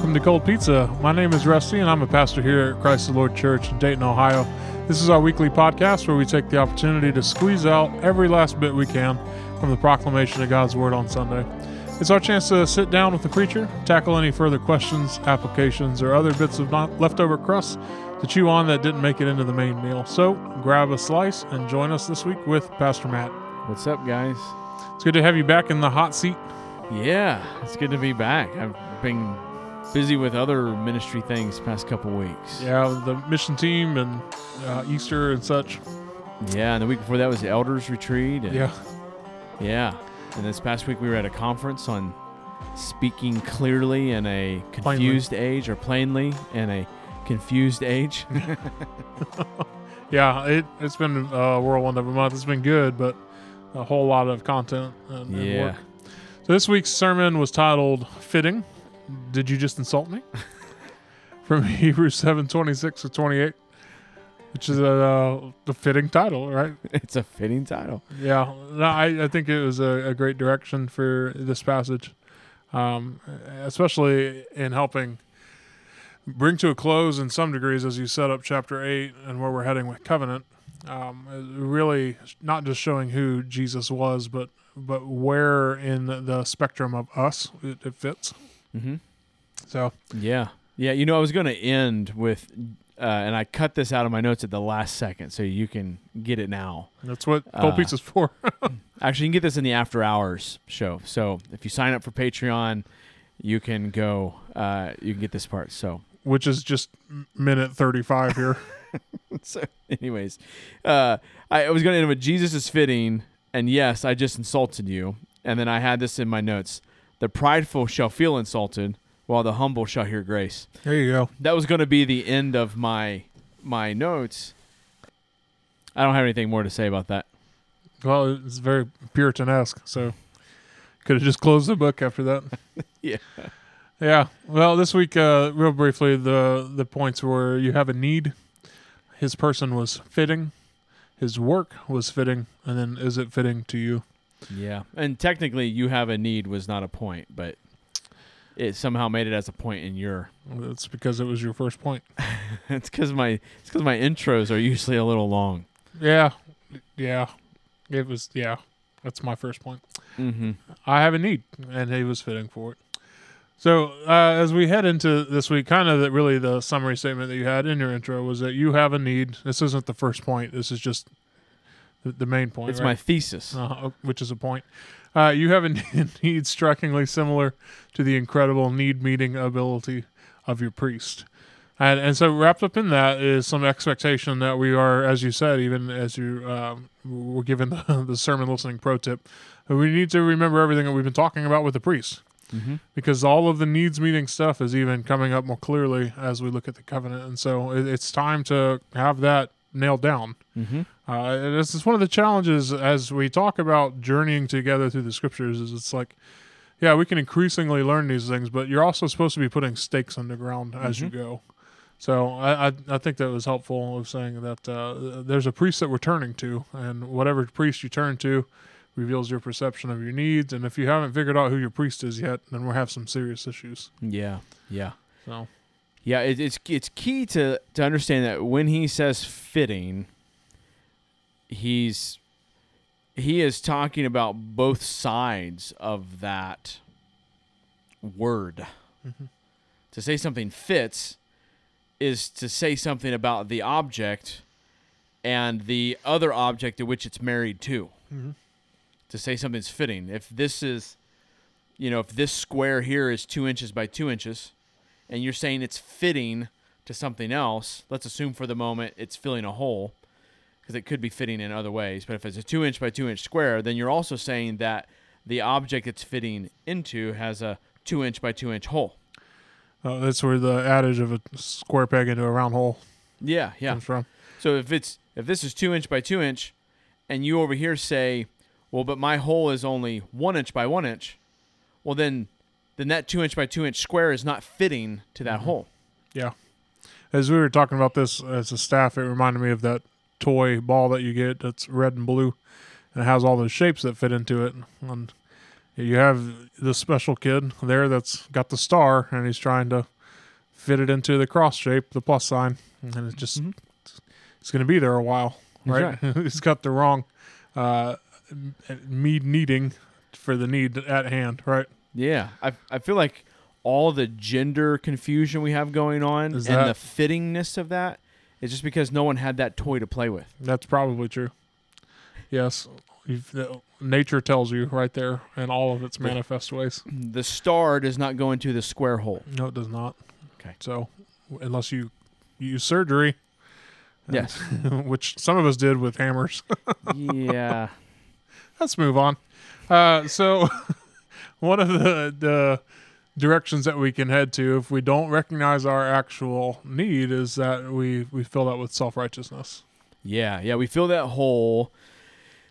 Welcome to Cold Pizza. My name is Rusty, and I'm a pastor here at Christ the Lord Church in Dayton, Ohio. This is our weekly podcast where we take the opportunity to squeeze out every last bit we can from the proclamation of God's Word on Sunday. It's our chance to sit down with the preacher, tackle any further questions, applications, or other bits of leftover crust to chew on that didn't make it into the main meal. So grab a slice and join us this week with Pastor Matt. What's up, guys? It's good to have you back in the hot seat. Yeah, it's good to be back. I've been busy with other ministry things past couple weeks. Yeah, the mission team and uh, Easter and such. Yeah, and the week before that was the elders retreat. And Yeah, yeah. And this past week we were at a conference on speaking clearly in a confused age, or plainly in a confused age. yeah. It it's been a whirlwind of a month. It's been good, but a whole lot of content and, and yeah. work. So this week's sermon was titled "Fitting." Did you just insult me? From Hebrews seven twenty six to twenty eight, which is a uh, the fitting title, right? It's a fitting title. Yeah, no, I, I think it was a, a great direction for this passage, um, especially in helping bring to a close in some degrees as you set up chapter 8 and where we're heading with covenant. Um, really not just showing who Jesus was, but but where in the spectrum of us it, it fits. Mm-hmm. So Yeah. Yeah. You know, I was going to end with, uh, and I cut this out of my notes at the last second so you can get it now. that's what Cold Uh, Pizza's for. Actually, you can get this in the after hours show. So if you sign up for Patreon, you can go. Uh, you can get this part. So, which is just minute 35 here. so anyways, uh, I, I was going to end with Jesus is fitting, and yes, I just insulted you. And then I had this in my notes: the prideful shall feel insulted, while the humble shall hear grace. there you go. That was going to be the end of my my notes. I don't have anything more to say about that. Well, it's very Puritan-esque, so could have just closed the book after that. Yeah. Yeah. Well, this week, uh, real briefly, the the points were you have a need. His person was fitting. His work was fitting, and then is it fitting to you? Yeah, and technically, you have a need was not a point, but it somehow made it as a point in your. It's because it was your first point. it's because my it's because my intros are usually a little long. Yeah. Yeah. It was. Yeah. That's my first point. Mm-hmm. I have a need, and he was fitting for it. So uh, as we head into this week, kind of the, really the summary statement that you had in your intro was that you have a need. This isn't the first point. This is just the, the main point. It's right? my thesis. uh, which is a point. Uh, you have a need strikingly similar to the incredible need meeting ability of your priest. And, and so wrapped up in that is some expectation that we are, as you said, even as you um, were given the, the sermon listening pro tip, we need to remember everything that we've been talking about with the priest Mm-hmm. because all of the needs meeting stuff is even coming up more clearly as we look at the covenant. And so it, it's time to have that nailed down. Mm-hmm. Uh, and this is one of the challenges as we talk about journeying together through the scriptures. Is it's like, yeah, we can increasingly learn these things, but you're also supposed to be putting stakes on the ground as you Mhm. go. So I, I I think that was helpful of saying that uh, there's a priest that we're turning to, and whatever priest you turn to reveals your perception of your needs. And if you haven't figured out who your priest is yet, then we'll have some serious issues. Yeah. Yeah. So Yeah. It, it's it's key to to understand that when he says fitting, he's he is talking about both sides of that word. Mhm. To say something fits is to say something about the object and the other object to which it's married to. Mhm. To say something's fitting. If this is, you know, if this square here is two inches by two inches, and you're saying it's fitting to something else, let's assume for the moment it's filling a hole, because it could be fitting in other ways. But if it's a two inch by two inch square, then you're also saying that the object it's fitting into has a two inch by two inch hole. uh, that's where the adage of a square peg into a round hole Yeah, yeah. comes from. So if it's if this is two inch by two inch, and you over here say, well, but my hole is only one inch by one inch, well then, then that two inch by two inch square is not fitting to that Mhm. hole. Yeah. As we were talking about this as a staff, it reminded me of that toy ball that you get that's red and blue and it has all those shapes that fit into it. And you have the special kid there that's got the star and he's trying to fit it into the cross shape, the plus sign, and it's just Mhm. it's going to be there a while, That's right? he's got the wrong uh, m- mead needing for the need at hand, right? Yeah, I I feel like all the gender confusion we have going on Is and that- the fittingness of that is just because no one had that toy to play with. That's probably true. Yes, You've, the, nature tells you right there in all of its manifest ways. The star does not go into the square hole. No, it does not. Okay. So, unless you use surgery, Yes. which some of us did with hammers. yeah. Let's move on. Uh, so, one of the, the directions that we can head to if we don't recognize our actual need is that we, we fill that with self righteousness. Yeah, yeah, we fill that hole.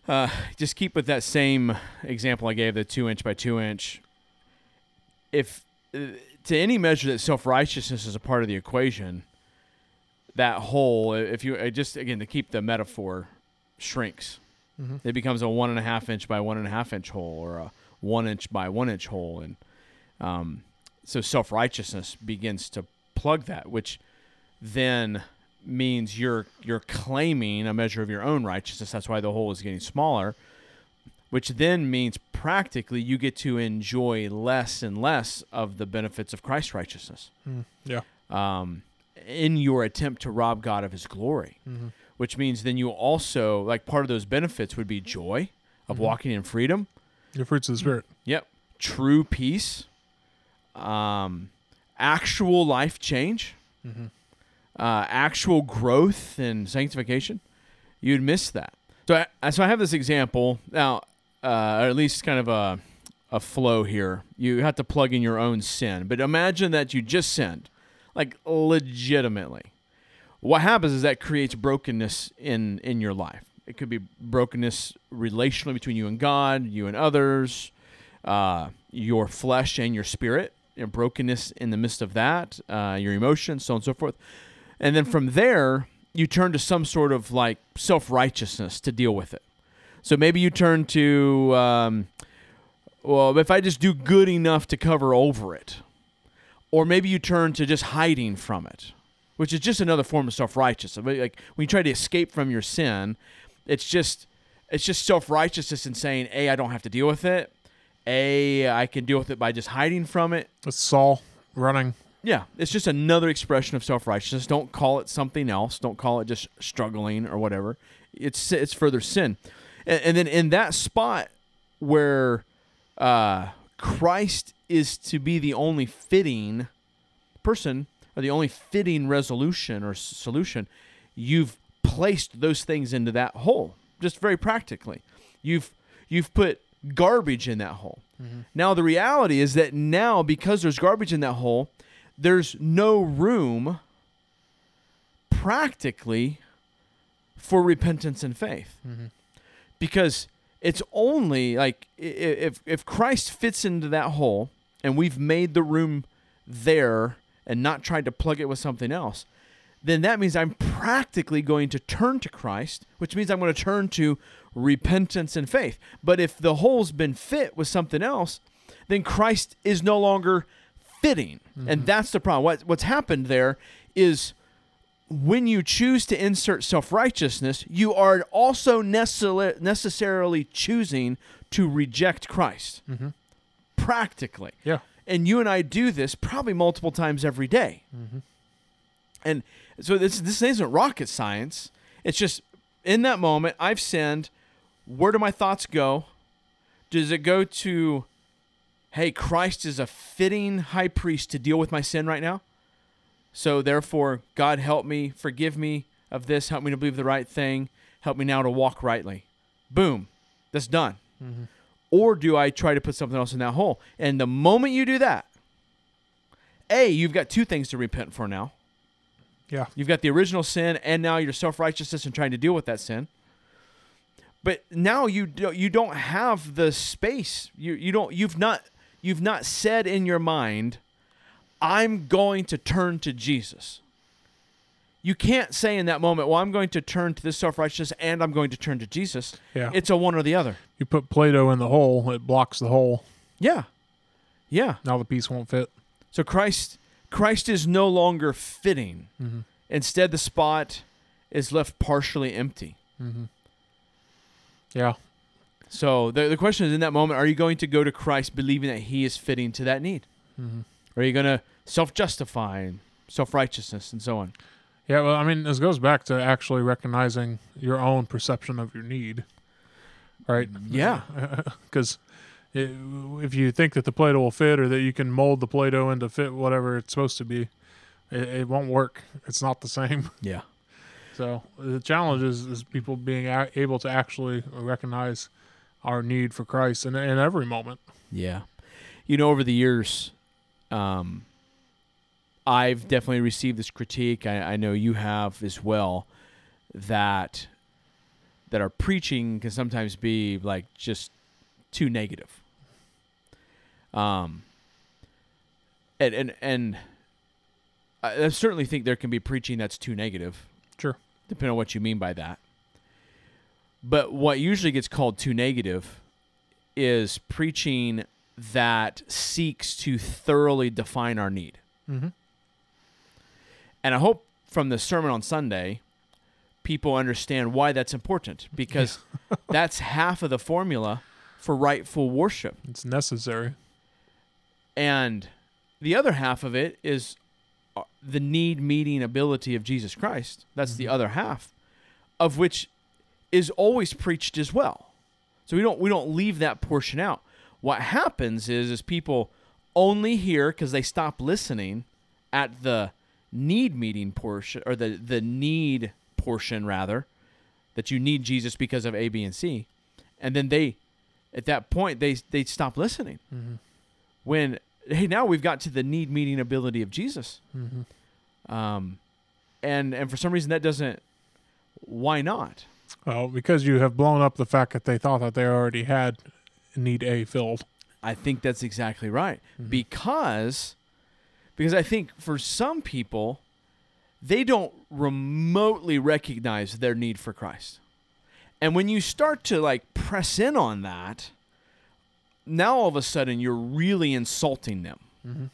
Uh, just keep with that same example I gave, the two inch by two inch. If uh, to any measure that self righteousness is a part of the equation, that hole, if you uh, just again to keep the metaphor, shrinks. Mhm. It becomes a one and a half inch by one and a half inch hole, or a one inch by one inch hole, and um, so self righteousness begins to plug that, which then means you're you're claiming a measure of your own righteousness. That's why the hole is getting smaller, which then means practically you get to enjoy less and less of the benefits of Christ's righteousness. Mm, yeah. Um, in your attempt to rob God of His glory, Mhm. which means then you also like part of those benefits would be joy of Mhm. walking in freedom. The fruits of the Spirit. Yep. True peace. Um, actual life change. Mm-hmm. uh, actual growth and sanctification, you'd miss that. So, I, so I have this example now, uh, or at least kind of a a flow here. You have to plug in your own sin, but imagine that you just sinned, like legitimately. What happens is that creates brokenness in in your life. It could be brokenness relationally between you and God, you and others, uh, your flesh and your spirit. You know, brokenness in the midst of that, uh, your emotions, so on and so forth. And then from there, you turn to some sort of like self righteousness to deal with it. So maybe you turn to, um, well, if I just do good enough to cover over it. Or maybe you turn to just hiding from it, which is just another form of self righteousness. Like when you try to escape from your sin, it's just it's just self righteousness and saying, A, I don't have to deal with it. A, I can deal with it by just hiding from it. It's Saul running. Yeah, it's just another expression of self righteousness. Don't call it something else. Don't call it just struggling or whatever. It's it's further sin, and, and then in that spot where uh, Christ is to be the only fitting person or the only fitting resolution or solution, you've placed those things into that hole. Just very practically, you've you've put garbage in that hole. Mm-hmm. Now the reality is that now because there's garbage in that hole, there's no room practically for repentance and faith. Mm-hmm. Because it's only like if if Christ fits into that hole and we've made the room there and not tried to plug it with something else, then that means I'm practically going to turn to Christ, which means I'm going to turn to repentance and faith. But if the hole's been fit with something else, then Christ is no longer fitting. And that's the problem. What, what's happened there is when you choose to insert self righteousness, you are also necessarily necessarily choosing to reject Christ. Mhm. Practically. Yeah. And you and I do this probably multiple times every day. And so this this isn't rocket science. It's just in that moment I've sinned. Where do my thoughts go? Does it go to, hey, Christ is a fitting high priest to deal with my sin right now? So therefore, God help me, forgive me of this, help me to believe the right thing, help me now to walk rightly. Boom, that's done. Mm-hmm. Or do I try to put something else in that hole? And the moment you do that, A, you've got two things to repent for now. Yeah. You've got the original sin and now your self-righteousness and trying to deal with that sin. But now you do, you don't have the space. You you don't you've not you've not said in your mind I'm going to turn to Jesus. You can't say in that moment, well, I'm going to turn to this self-righteousness and I'm going to turn to Jesus. Yeah. It's a one or the other. you put Play-Doh in the hole, it blocks the hole. Yeah. Yeah. Now the piece won't fit. So Christ Christ is no longer fitting. Mm-hmm. Instead, the spot is left partially empty. Mm-hmm. Yeah. So the the question is, in that moment, are you going to go to Christ believing that He is fitting to that need? Mm-hmm. Or are you going to self justify and self righteousness and so on? Yeah. Well, I mean, this goes back to actually recognizing your own perception of your need, right? Yeah. Because if you think that the Play-Doh will fit, or that you can mold the Play-Doh into fit whatever it's supposed to be, it, it won't work. It's not the same. Yeah. So the challenge is, is people being a- able to actually recognize our need for Christ in, in every moment. Yeah. You know, over the years, um, I've definitely received this critique. I, I know you have as well. That that our preaching can sometimes be like just too negative. Um. And and and I certainly think there can be preaching that's too negative. Sure. Depending on what you mean by that. But what usually gets called too negative is preaching that seeks to thoroughly define our need. Mm-hmm. And I hope from the sermon on Sunday, people understand why that's important because that's half of the formula for rightful worship. It's necessary. And the other half of it is uh, the need meeting ability of Jesus Christ. That's the Mhm. other half of which is always preached as well. So we don't we don't leave that portion out. What happens is is people only hear cuz they stop listening at the need meeting portion or the the need portion rather that you need Jesus because of A B and C. And then they at that point they they stop listening Mm-hmm. when hey now we've got to the need meeting ability of jesus Mm-hmm. um and and for some reason that doesn't why not Well, because you have blown up the fact that they thought that they already had need A filled. i think that's exactly right Mhm. because because i think for some people they don't remotely recognize their need for christ and when you start to like press in on that now all of a sudden you're really insulting them Mm-hmm.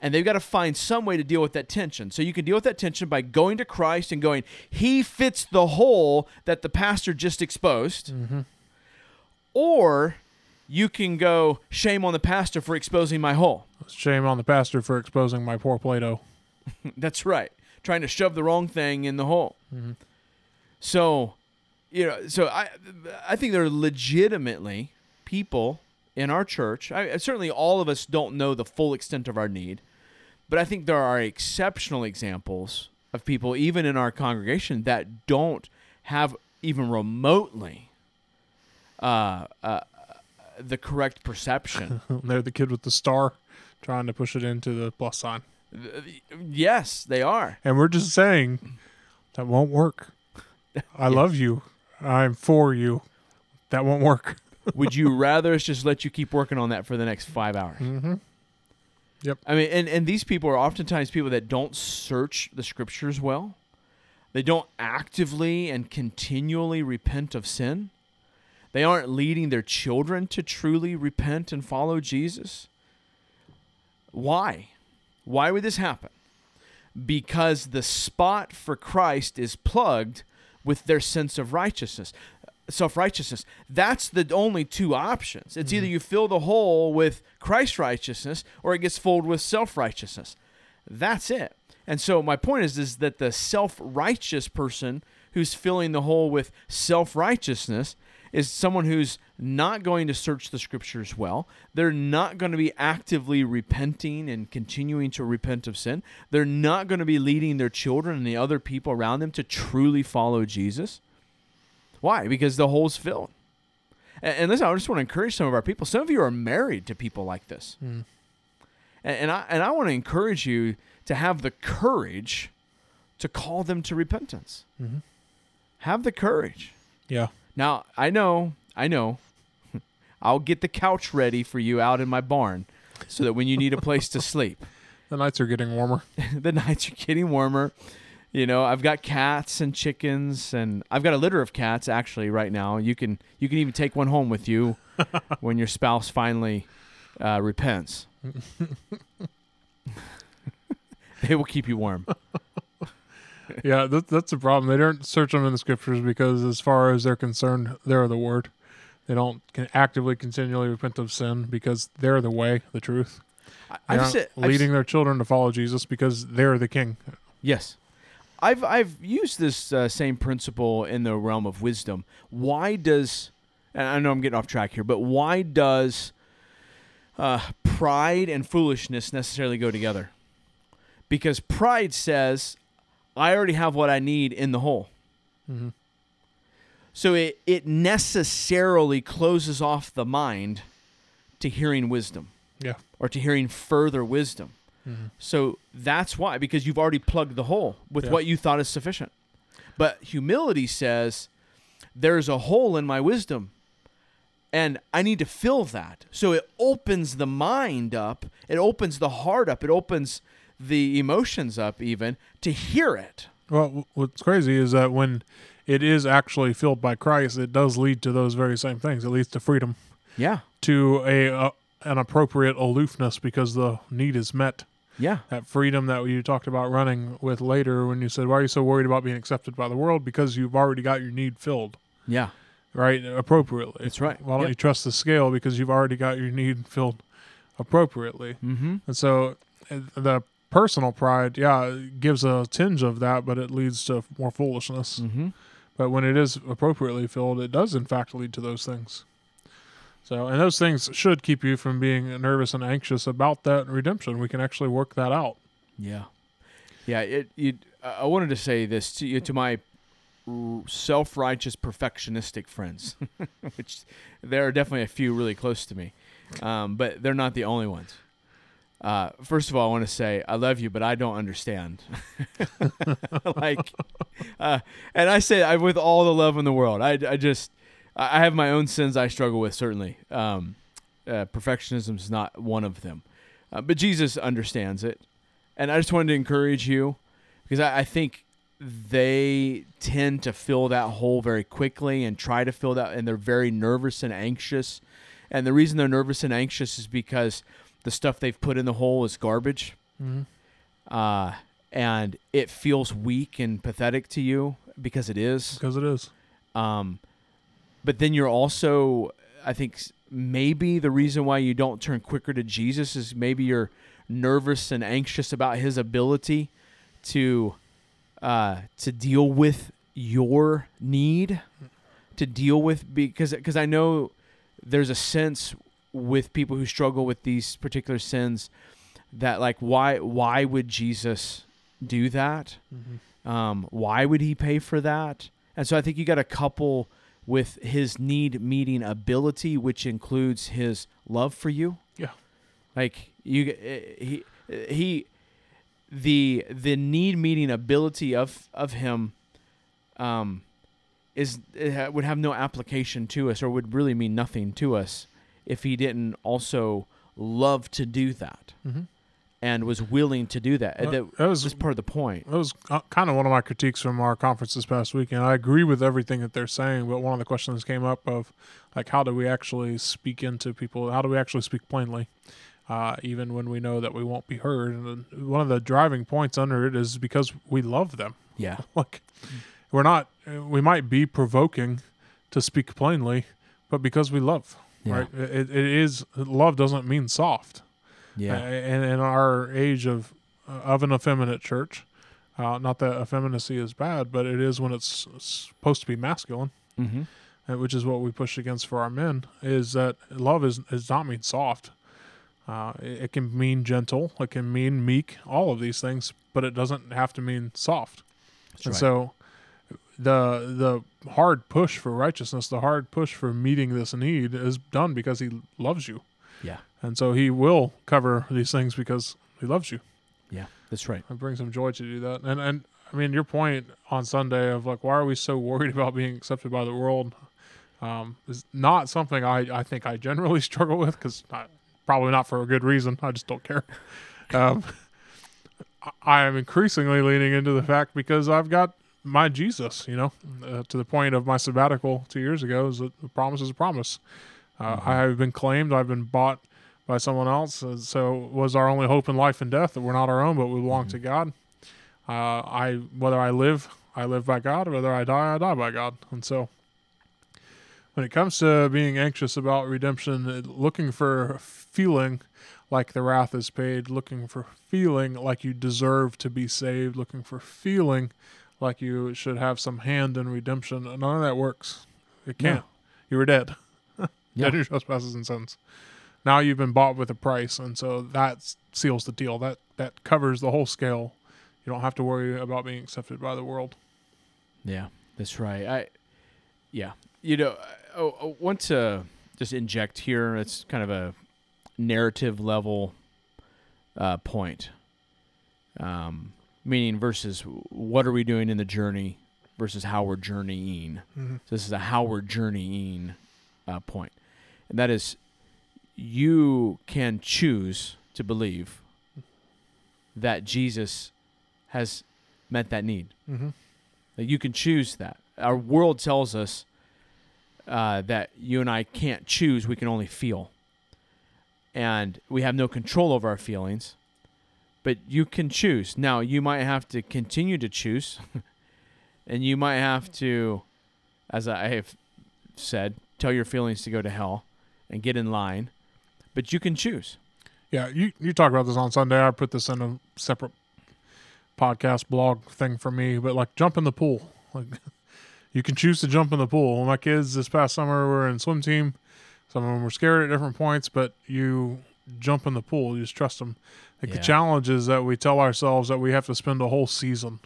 and they've got to find some way to deal with that tension. So you can deal with that tension by going to Christ and going, He fits the hole that the pastor just exposed, Mm-hmm. or you can go, Shame on the pastor for exposing my hole. Shame on the pastor for exposing my poor Play-Doh. That's right, trying to shove the wrong thing in the hole. Mm-hmm. So, you know, so I, I think there are legitimately people in our church. I, certainly, all of us don't know the full extent of our need, but I think there are exceptional examples of people, even in our congregation, that don't have even remotely uh, uh, the correct perception. They're the kid with the star trying to push it into the plus sign. yes, they are. And we're just saying that won't work. I love you. I'm for you. That won't work. Would you rather us just let you keep working on that for the next five hours? Mm-hmm. Yep. I mean, and, and these people are oftentimes people that don't search the scriptures well. They don't actively and continually repent of sin. They aren't leading their children to truly repent and follow Jesus. Why? Why would this happen? Because the spot for Christ is plugged with their sense of righteousness, self righteousness. That's the only two options. It's either mm-hmm. you fill the hole with Christ's righteousness or it gets filled with self righteousness. That's it. And so my point is, is that the self righteous person who's filling the hole with self righteousness is someone who's not going to search the scriptures well. They're not going to be actively repenting and continuing to repent of sin. They're not going to be leading their children and the other people around them to truly follow Jesus. Why? Because the hole's filled. And, and listen, I just want to encourage some of our people. Some of you are married to people like this. Mm. And, and I and I want to encourage you to have the courage to call them to repentance. Mm-hmm. Have the courage. Yeah. Now, I know, I know. I'll get the couch ready for you out in my barn so that when you need a place to sleep, The nights are getting warmer. the nights are getting warmer. You know, I've got cats and chickens and I've got a litter of cats actually right now. You can you can even take one home with you when your spouse finally uh, repents. they will keep you warm. yeah, that, that's the problem. They don't search them in the scriptures because, as far as they're concerned, they're the word. They don't actively, continually repent of sin because they're the way, the truth. I- I've aren't I've leading their children to follow Jesus because they're the king. Yes. I've I've used this uh, same principle in the realm of wisdom. Why does and I know I'm getting off track here, but why does uh, pride and foolishness necessarily go together? Because pride says, "I already have what I need in the hole," hmm so it it necessarily closes off the mind to hearing wisdom Yeah. or to hearing further wisdom. hmm So that's why, because you've already plugged the hole with Yeah. what you thought is sufficient. But humility says, there's a hole in my wisdom, and I need to fill that. So it opens the mind up, it opens the heart up, it opens the emotions up, even to hear it. Well, what's crazy is that when it is actually filled by Christ, it does lead to those very same things. It leads to freedom, Yeah. to a uh, an appropriate aloofness because the need is met. Yeah. That freedom that you talked about running with later when you said, "Why are you so worried about being accepted by the world?" Because you've already got your need filled, Yeah. right? Appropriately. That's right. Why don't Yep. you trust the scale because you've already got your need filled appropriately? Mm-hmm. And so the personal pride, yeah, gives a tinge of that, but it leads to more foolishness. Mm-hmm. But when it is appropriately filled, it does in fact lead to those things. So, and those things should keep you from being nervous and anxious about that redemption. We can actually work that out. Yeah, yeah. It. You. I wanted to say this to you to my self-righteous perfectionistic friends, which there are definitely a few really close to me, um, but they're not the only ones. Uh, first of all, I want to say I love you, but I don't understand. like, uh, and I say I with all the love in the world. I, I just I have my own sins I struggle with. Certainly, um, uh, perfectionism is not one of them, uh, but Jesus understands it, and I just wanted to encourage you because I, I think they tend to fill that hole very quickly and try to fill that, and they're very nervous and anxious. And the reason they're nervous and anxious is because the stuff they've put in the hole is garbage, Mm-hmm. uh, and it feels weak and pathetic to you because it is. Because it is. Um, but then you're also, I think, maybe the reason why you don't turn quicker to Jesus is maybe you're nervous and anxious about His ability to uh, to deal with your need, to deal with because because I know there's a sense with people who struggle with these particular sins that like why why would Jesus do that? Mm-hmm. Um, why would he pay for that? And so I think you got to couple with his need meeting ability, which includes his love for you. Yeah. Like you, eh, he, he, the the need meeting ability of of him, um, is it ha- would have no application to us, or would really mean nothing to us, if he didn't also love to do that Mm-hmm. and was willing to do that. Well, that that was- was part of the point. That was kind of one of my critiques from our conference this past weekend. I agree with everything that they're saying, but one of the questions came up of like, how do we actually speak into people? How do we actually speak plainly, uh, even when we know that we won't be heard? And one of the driving points under it is because we love them. Yeah. like, we're not. We might be provoking to speak plainly, but because we love, Yeah. right? It, it is love doesn't mean soft. Yeah. Uh, and in our age of of an effeminate church, uh, not that effeminacy is bad, but it is when it's supposed to be masculine, mm-hmm. uh, which is what we push against for our men. Is that love is does not mean soft. Uh, it, it can mean gentle, it can mean meek, all of these things, but it doesn't have to mean soft. That's and right. so, the the hard push for righteousness, the hard push for meeting this need, is done because He loves you. Yeah. And so he will cover these things because he loves you. Yeah. That's right. It brings him joy to do that. And and I mean your point on Sunday of like why are we so worried about being accepted by the world um, is not something I, I think I generally struggle with because probably not for a good reason. I just don't care. Um, I- I am increasingly leaning into the fact because I've got my Jesus, you know, uh, to the point of my sabbatical two years ago is that a promise is a promise. Uh, Mhm. I have been claimed, I've been bought by someone else. Uh, So was our only hope in life and death that we're not our own, but we belong to God. Uh, I whether I live, I live by God. Whether I die, I die by God. And so, when it comes to being anxious about redemption, uh, looking for feeling like the wrath is paid, looking for feeling like you deserve to be saved, looking for feeling like you should have some hand in redemption, none of that works. It can't. You were dead. Yeah. Dead in your trespasses and sins. Now you've been bought with a price, and so that seals the deal. That that covers the whole scale. You don't have to worry about being accepted by the world. Yeah, that's right. I, yeah, you know, I, I want to just inject here. It's kind of a narrative level uh, point, um, meaning versus what are we doing in the journey versus how we're journeying. Mm-hmm. So this is a how we're journeying uh, point, and that is you can choose to believe that Jesus has met that need. Mm-hmm. That you can choose that. Our world tells us uh, that you and I can't choose; we can only feel, and we have no control over our feelings. But you can choose. Now, you might have to continue to choose, and you might have to, as I have said, tell your feelings to go to hell and get in line. But you can choose. Yeah, you you talk about this on Sunday. I put this in a separate podcast blog thing for me, but like jump in the pool. Like you can choose to jump in the pool. My kids this past summer were in swim team. Some of them were scared at different points, but you jump in the pool. You just trust them. Like Yeah. the challenge is that we tell ourselves that we have to spend a whole season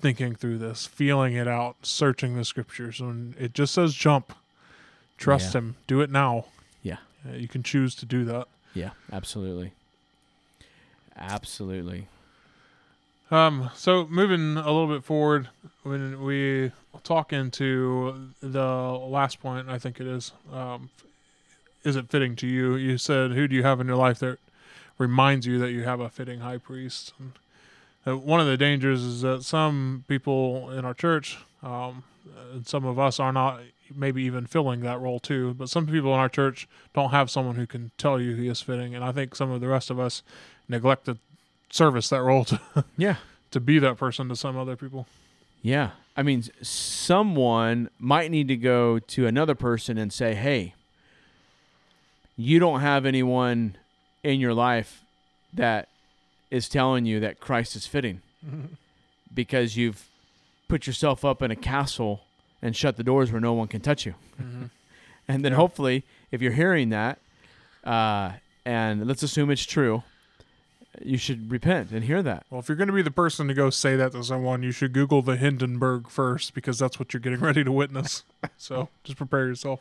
thinking through this, feeling it out, searching the scriptures, and it just says jump. Trust Yeah. him. Do it now. Yeah. Uh, You can choose to do that. Yeah, absolutely. Absolutely. Um, so moving a little bit forward, when we talk into the last point, I think it is, um, is it fitting to you? You said, who do you have in your life that reminds you that you have a fitting high priest? And uh, one of the dangers is that some people in our church, um, and some of us are not maybe even filling that role too, but some people in our church don't have someone who can tell you he is fitting. And I think some of the rest of us neglect to service that role to Yeah. to be that person to some other people. Yeah. I mean, someone might need to go to another person and say, hey, you don't have anyone in your life that is telling you that Christ is fitting because you've put yourself up in a castle and shut the doors where no one can touch you. And then Yeah. hopefully, if you're hearing that, uh, and let's assume it's true, you should repent and hear that. Well, if you're going to be the person to go say that to someone, you should Google the Hindenburg first because that's what you're getting ready to witness. so just prepare yourself.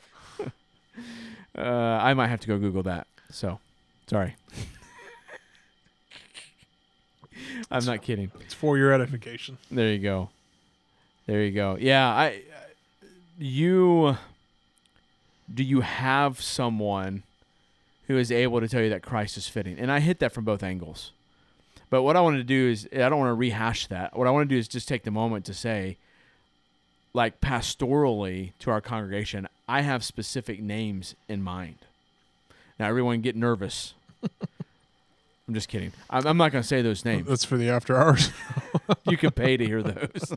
Uh, I might have to go Google that. So, sorry. I'm not kidding. It's for your edification. There you go. There you go. Yeah, I. You. Do you have someone who is able to tell you that Christ is fitting? And I hit that from both angles. But what I want to do is, I don't want to rehash that. What I want to do is just take the moment to say, like pastorally to our congregation, I have specific names in mind. Now, everyone get nervous. I'm just kidding. I'm, I'm not going to say those names. That's for the after hours. You can pay to hear those.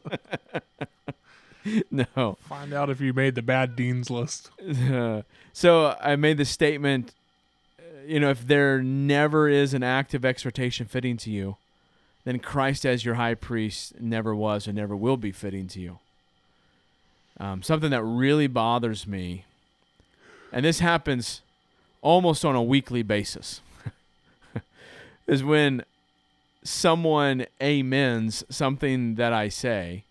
no. Find out if you made the bad dean's list. so I made the statement, uh, you know, if there never is an act of exhortation fitting to you, then Christ as your high priest never was and never will be fitting to you. Um, something that really bothers me, and this happens almost on a weekly basis, is when someone amens something that I say,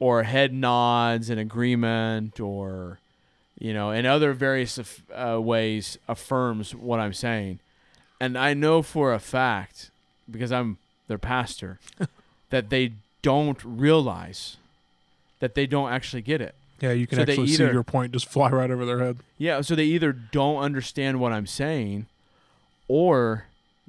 or head nods in agreement, or you know, in other various uh, ways affirms what I'm saying, and I know for a fact because I'm their pastor that they don't realize that they don't actually get it. Yeah, you can So actually see your point just fly right over their head. Yeah, so they either don't understand what I'm saying or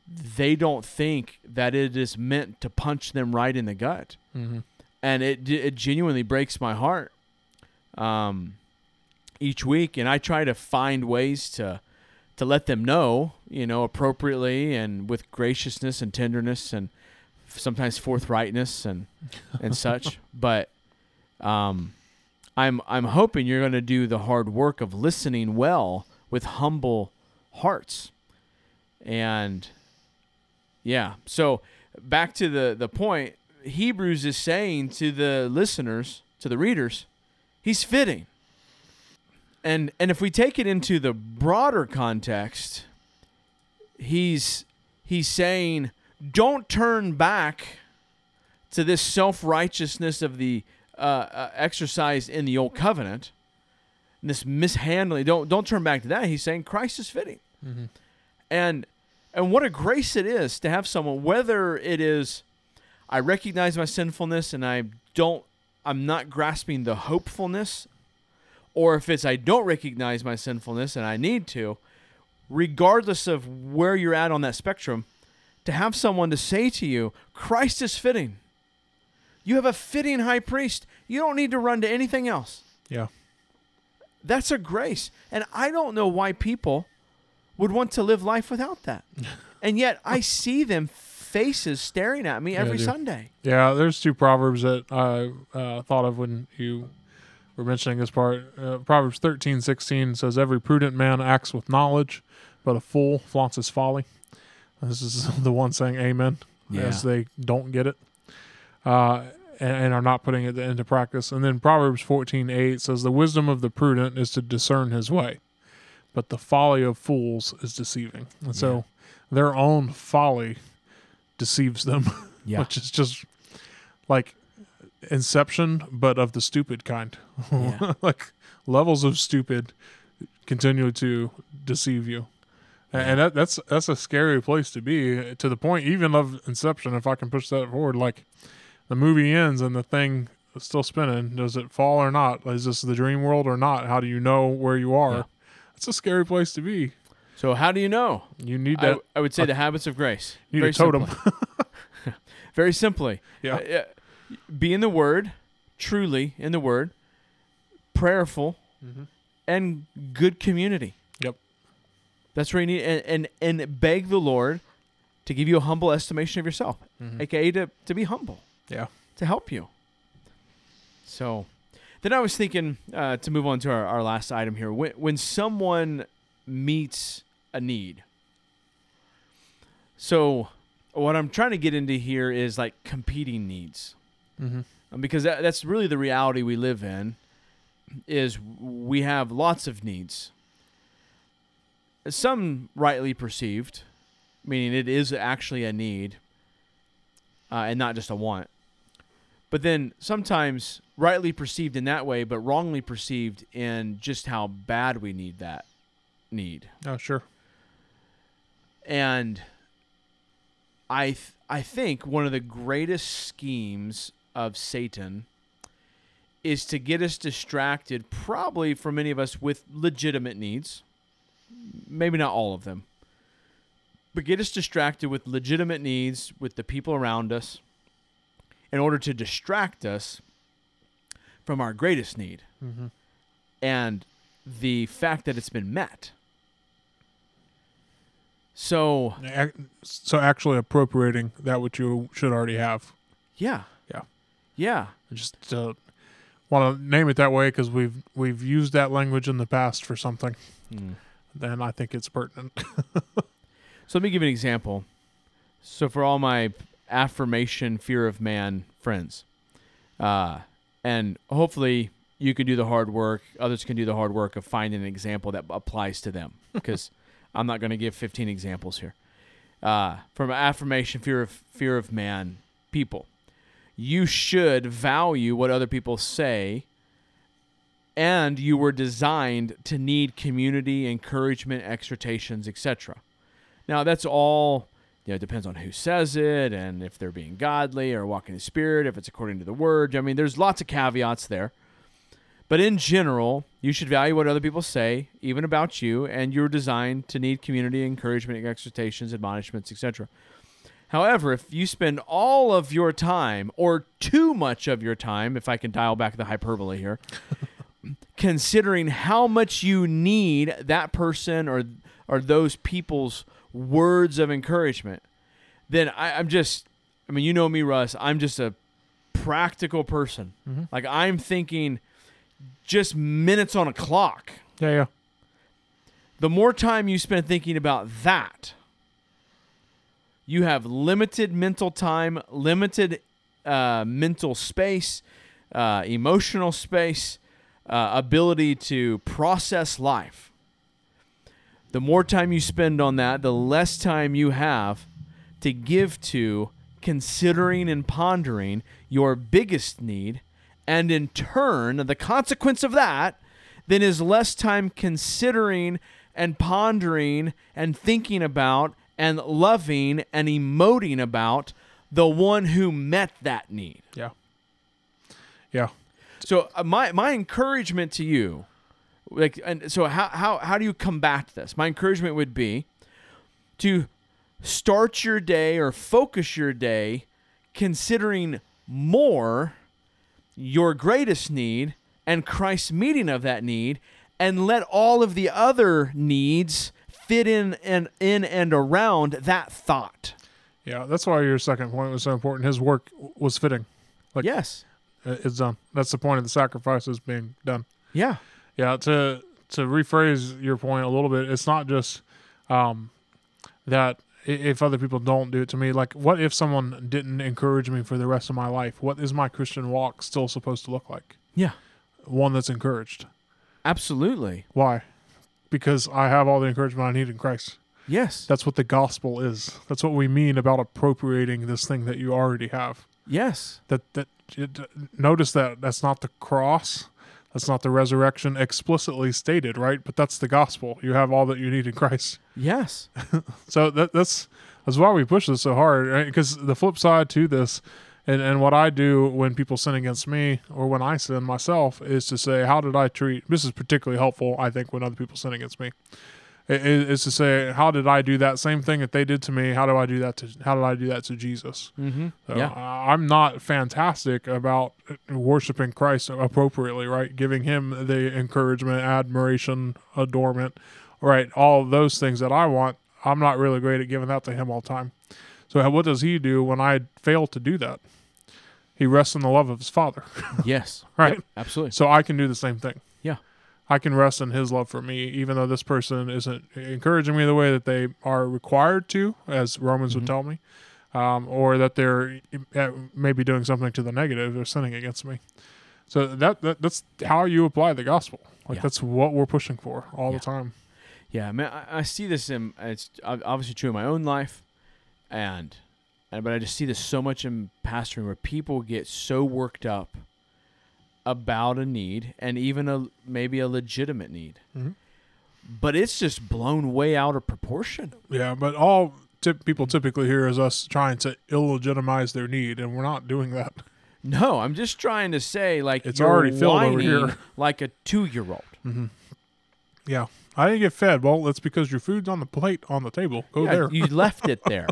they don't think that it is meant to punch them right in the gut. Mm-hmm. And it it genuinely breaks my heart. Um each week and I try to find ways to to let them know, you know, appropriately and with graciousness and tenderness and sometimes forthrightness and and such. But um, I'm I'm hoping you're going to do the hard work of listening well with humble hearts. And yeah, so back to the the point, Hebrews is saying to the listeners, to the readers, he's fitting. And and if we take it into the broader context, he's he's saying don't turn back to this self-righteousness of the uh, uh, exercised in the old covenant this mishandling don't don't turn back to that. He's saying christ is fitting. Mm-hmm. and and what a grace it is to have someone whether it is i recognize my sinfulness and i don't i'm not grasping the hopefulness or if it's i don't recognize my sinfulness and i need to regardless of where you're at on that spectrum to have someone to say to you christ is fitting you have a fitting high priest you don't need to run to anything else Yeah. that's a grace. And I don't know why people would want to live life without that. and yet I see them faces staring at me every dude. Sunday. Yeah, there's two proverbs that I uh, thought of when you were mentioning this part. Uh, proverbs thirteen sixteen says, "Every prudent man acts with knowledge, but a fool flaunts his folly." This is the one saying "Amen" as they don't get it uh, and, and are not putting it into practice. And then Proverbs fourteen eight says, "The wisdom of the prudent is to discern his way, but the folly of fools is deceiving." And so, their own folly deceives them Yeah. which is just like Inception, but of the stupid kind. Yeah. like levels of stupid continue to deceive you, and that, that's that's a scary place to be. To the point, even of Inception, if I can push that forward, like the movie ends and the thing is still spinning. Does it fall or not? Is this the dream world or not? How do you know where you are? Yeah. It's a scary place to be. So how do you know? You need I, that. I would say the habits of grace. you need Very a totem. simply. Very simply. Yeah. Uh, be in the Word, truly in the Word, prayerful, Mhm. and good community. Yep. That's where you need and, and and beg the Lord to give you a humble estimation of yourself, Mhm. aka to, to be humble. Yeah. To help you. So then I was thinking uh, to move on to our, our last item here. When when someone meets a need. So what I'm trying to get into here is like competing needs Mm-hmm. um, because that, that's really the reality we live in is we have lots of needs some rightly perceived meaning it is actually a need uh, and not just a want but then sometimes rightly perceived in that way but wrongly perceived in just how bad we need that need Oh, sure. and I th- I think one of the greatest schemes of Satan is to get us distracted, probably for many of us with legitimate needs. Maybe not all of them. But get us distracted with legitimate needs with the people around us in order to distract us from our greatest need Mm-hmm. and the fact that it's been met. So, So actually appropriating that which you should already have. yeah. Yeah. Yeah. I just uh, want to name it that way because we've we've used that language in the past for something. Then I think it's pertinent. So let me give you an example. So for all my affirmation, fear of man friends, uh, and hopefully you can do the hard work. Others can do the hard work of finding an example that applies to them. Because I'm not going to give 15 examples here. Uh, from affirmation, fear of fear of man people, you should value what other people say. And you were designed to need community, encouragement, exhortations, etc. Now that's all you know, it depends on who says it and if they're being godly or walking in the spirit, if it's according to the word. I mean, there's lots of caveats there. But in general, you should value what other people say, even about you, and you're designed to need community, encouragement, exhortations, admonishments, etc. However, if you spend all of your time, or too much of your time, if I can dial back the hyperbole here, considering how much you need that person or are those people's words of encouragement, then I, I'm just, I mean, you know me, Russ. I'm just a practical person. Mhm. Like I'm thinking just minutes on a clock. Yeah, yeah. The more time you spend thinking about that, you have limited mental time, limited uh, mental space, uh, emotional space, uh, ability to process life. The more time you spend on that, the less time you have to give to considering and pondering your biggest need. And in turn, the consequence of that then is less time considering and pondering and thinking about and loving and emoting about the one who met that need. Yeah. Yeah. So uh, my my encouragement to you, like, and so how how how do you combat this? My encouragement would be to start your day or focus your day considering more your greatest need and Christ's meeting of that need, and let all of the other needs fit in and in and around that thought. Yeah. That's why your second point was so important. His work was fitting. Like- yes. Uh, it's done. That's the point of the sacrifices being done. Yeah. Yeah, to to rephrase your point a little bit, it's not just um, that if other people don't do it to me, like what if someone didn't encourage me for the rest of my life? What is my Christian walk still supposed to look like? Yeah. One that's encouraged. Absolutely. Why? Because I have all the encouragement I need in Christ. Yes. That's what the gospel is. That's what we mean about appropriating this thing that you already have. Yes. That that it, notice that that's not the cross. That's not the resurrection explicitly stated, right? But that's the gospel. You have all that you need in Christ. Yes. So that that's that's why we push this so hard, right? Because the flip side to this, and and what I do when people sin against me or when I sin myself is to say, how did I treat? This is particularly helpful, I think, when other people sin against me. Is to say, how did I do that same thing that they did to me? How do I do that to? How did I do that to Jesus? Mm-hmm. So Yeah. I- I'm not fantastic about worshiping Christ appropriately, right? Giving him the encouragement, admiration, adornment, right? All those things that I want. I'm not really great at giving that to him all the time. So what does he do when I fail to do that? He rests in the love of his father, Yes. right? Yep, absolutely. So I can do the same thing. I can rest in his love for me, even though this person isn't encouraging me the way that they are required to, as Romans would Mhm. tell me, um, or that they're uh, maybe doing something to the negative, they're sinning against me. So that, that that's how you apply the gospel. Like Yeah. that's what we're pushing for all Yeah. the time. Yeah, man, I, I see this in it's obviously true in my own life, and, and but I just see this so much in pastoring where people get so worked up about a need and even a maybe a legitimate need, Mhm. but it's just blown way out of proportion. Yeah, but all tip, people typically hear is us trying to illegitimize their need, and we're not doing that. No, I'm just trying to say like It's already filled over here. like a two year old. Mm-hmm. Yeah, I didn't get fed. Well, that's because your food's on the plate on the table. Go Yeah, there. You left it there.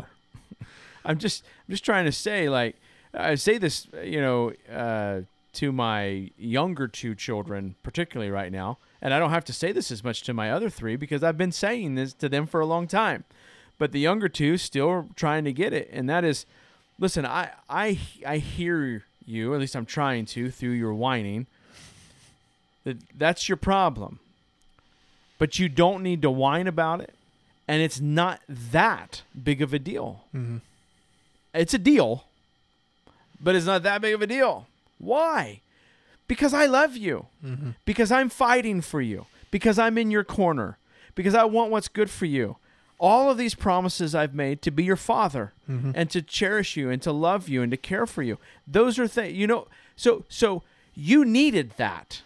I'm just I'm just trying to say like I say this you know uh, to my younger two children particularly right now, and I don't have to say this as much to my other three because I've been saying this to them for a long time. But the younger two still trying to get it, and that is, listen, I I I hear you. At least I'm trying to through your whining. That that's your problem. But you don't need to whine about it and it's not that big of a deal. mm-hmm. It's a deal, but it's not that big of a deal. Why? Because I love you. Mm-hmm. Because I'm fighting for you. Because I'm in your corner. Because I want what's good for you. All of these promises I've made to be your father Mm-hmm. and to cherish you and to love you and to care for you. Those are things, you know, so so you needed that.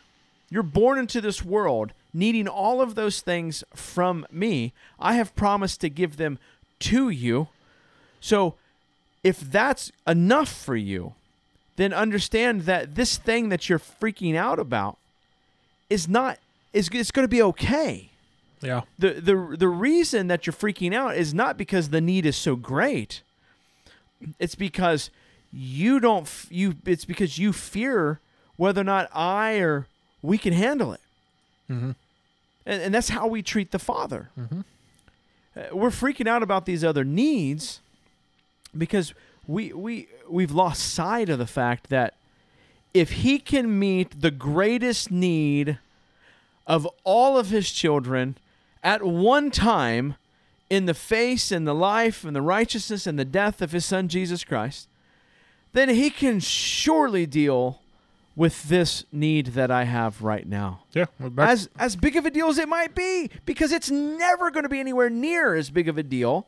You're born into this world needing all of those things from me. I have promised to give them to you. So if that's enough for you, then understand that this thing that you're freaking out about is not is it's going to be okay Yeah. the the the reason that you're freaking out is not because the need is so great. It's because you don't f- you it's because you fear whether or not I or we can handle it. Mm-hmm. And, and that's how we treat the Father. Mm-hmm. uh, we're freaking out about these other needs because we we we've lost sight of the fact that if he can meet the greatest need of all of his children at one time in the face and the life and the righteousness and the death of his son Jesus Christ, then he can surely deal with this need that I have right now. Yeah. As as big of a deal as it might be, because it's never going to be anywhere near as big of a deal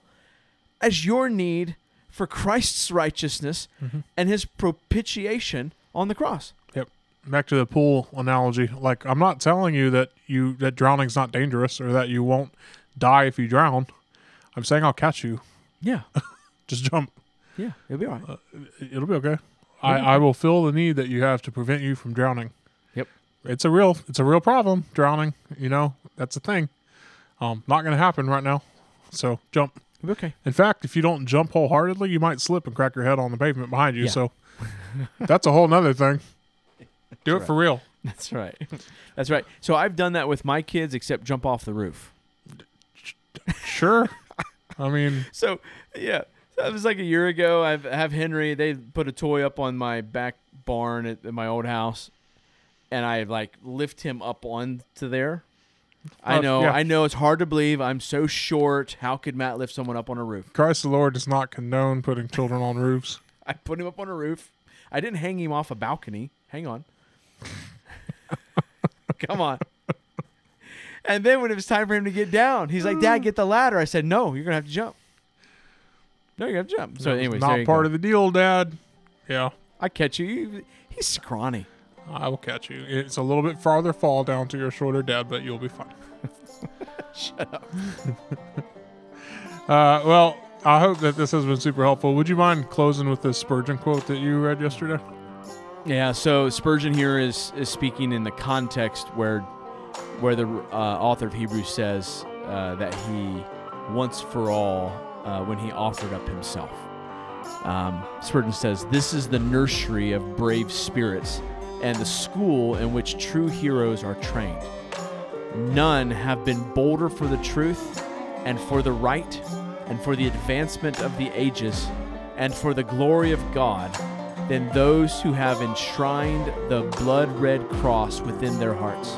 as your need for Christ's righteousness and his propitiation on the cross. Yep. Back to the pool analogy. Like I'm not telling you that you that drowning's not dangerous or that you won't die if you drown. I'm saying I'll catch you. Yeah. Just jump. Yeah, it'll be all right. It'll be okay. I, I will fill the need that you have to prevent you from drowning. Yep. It's a real it's a real problem, drowning, you know. That's a thing. Um not gonna happen right now. So jump. Be okay. In fact, if you don't jump wholeheartedly, you might slip and crack your head on the pavement behind you. Yeah. So that's a whole nother thing. Do it right. for real. That's right. That's right. So I've done that with my kids, except jump off the roof. Sure. I mean, So yeah, that was like a year ago. I have Henry. They put a toy up on my back barn at, at my old house, and I like lift him up onto there. I know, yeah. I know. It's hard to believe. I'm so short. How could Matt lift someone up on a roof? Christ the Lord does not condone putting children on roofs. I put him up on a roof. I didn't hang him off a balcony. Hang on. Come on. And then when it was time for him to get down, he's like, "Dad, get the ladder." I said, "No, you're gonna have to jump." No, you have to jump. So, anyways, not part of the deal, Dad. Yeah, I catch you. He's scrawny. I will catch you. It's a little bit farther fall down to your shoulder, Dad, but you'll be fine. Shut up. Uh, well, I hope that this has been super helpful. Would you mind closing with this Spurgeon quote that you read yesterday? Yeah. So Spurgeon here is is speaking in the context where where the uh, author of Hebrews says uh, that he once for all uh, when he offered up himself. Um, Spurgeon says, "This is the nursery of brave spirits and the school in which true heroes are trained. None have been bolder for the truth and for the right and for the advancement of the ages and for the glory of God than those who have enshrined the blood red cross within their hearts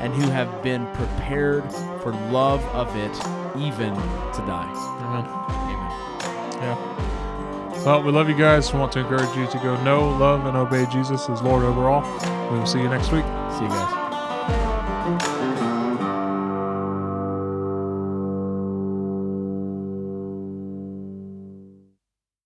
and who have been prepared for love of it even to die. Amen. Amen. Yeah. Well, we love you guys. We want to encourage you to go know, love, and obey Jesus as Lord over all. We will see you next week. See you guys.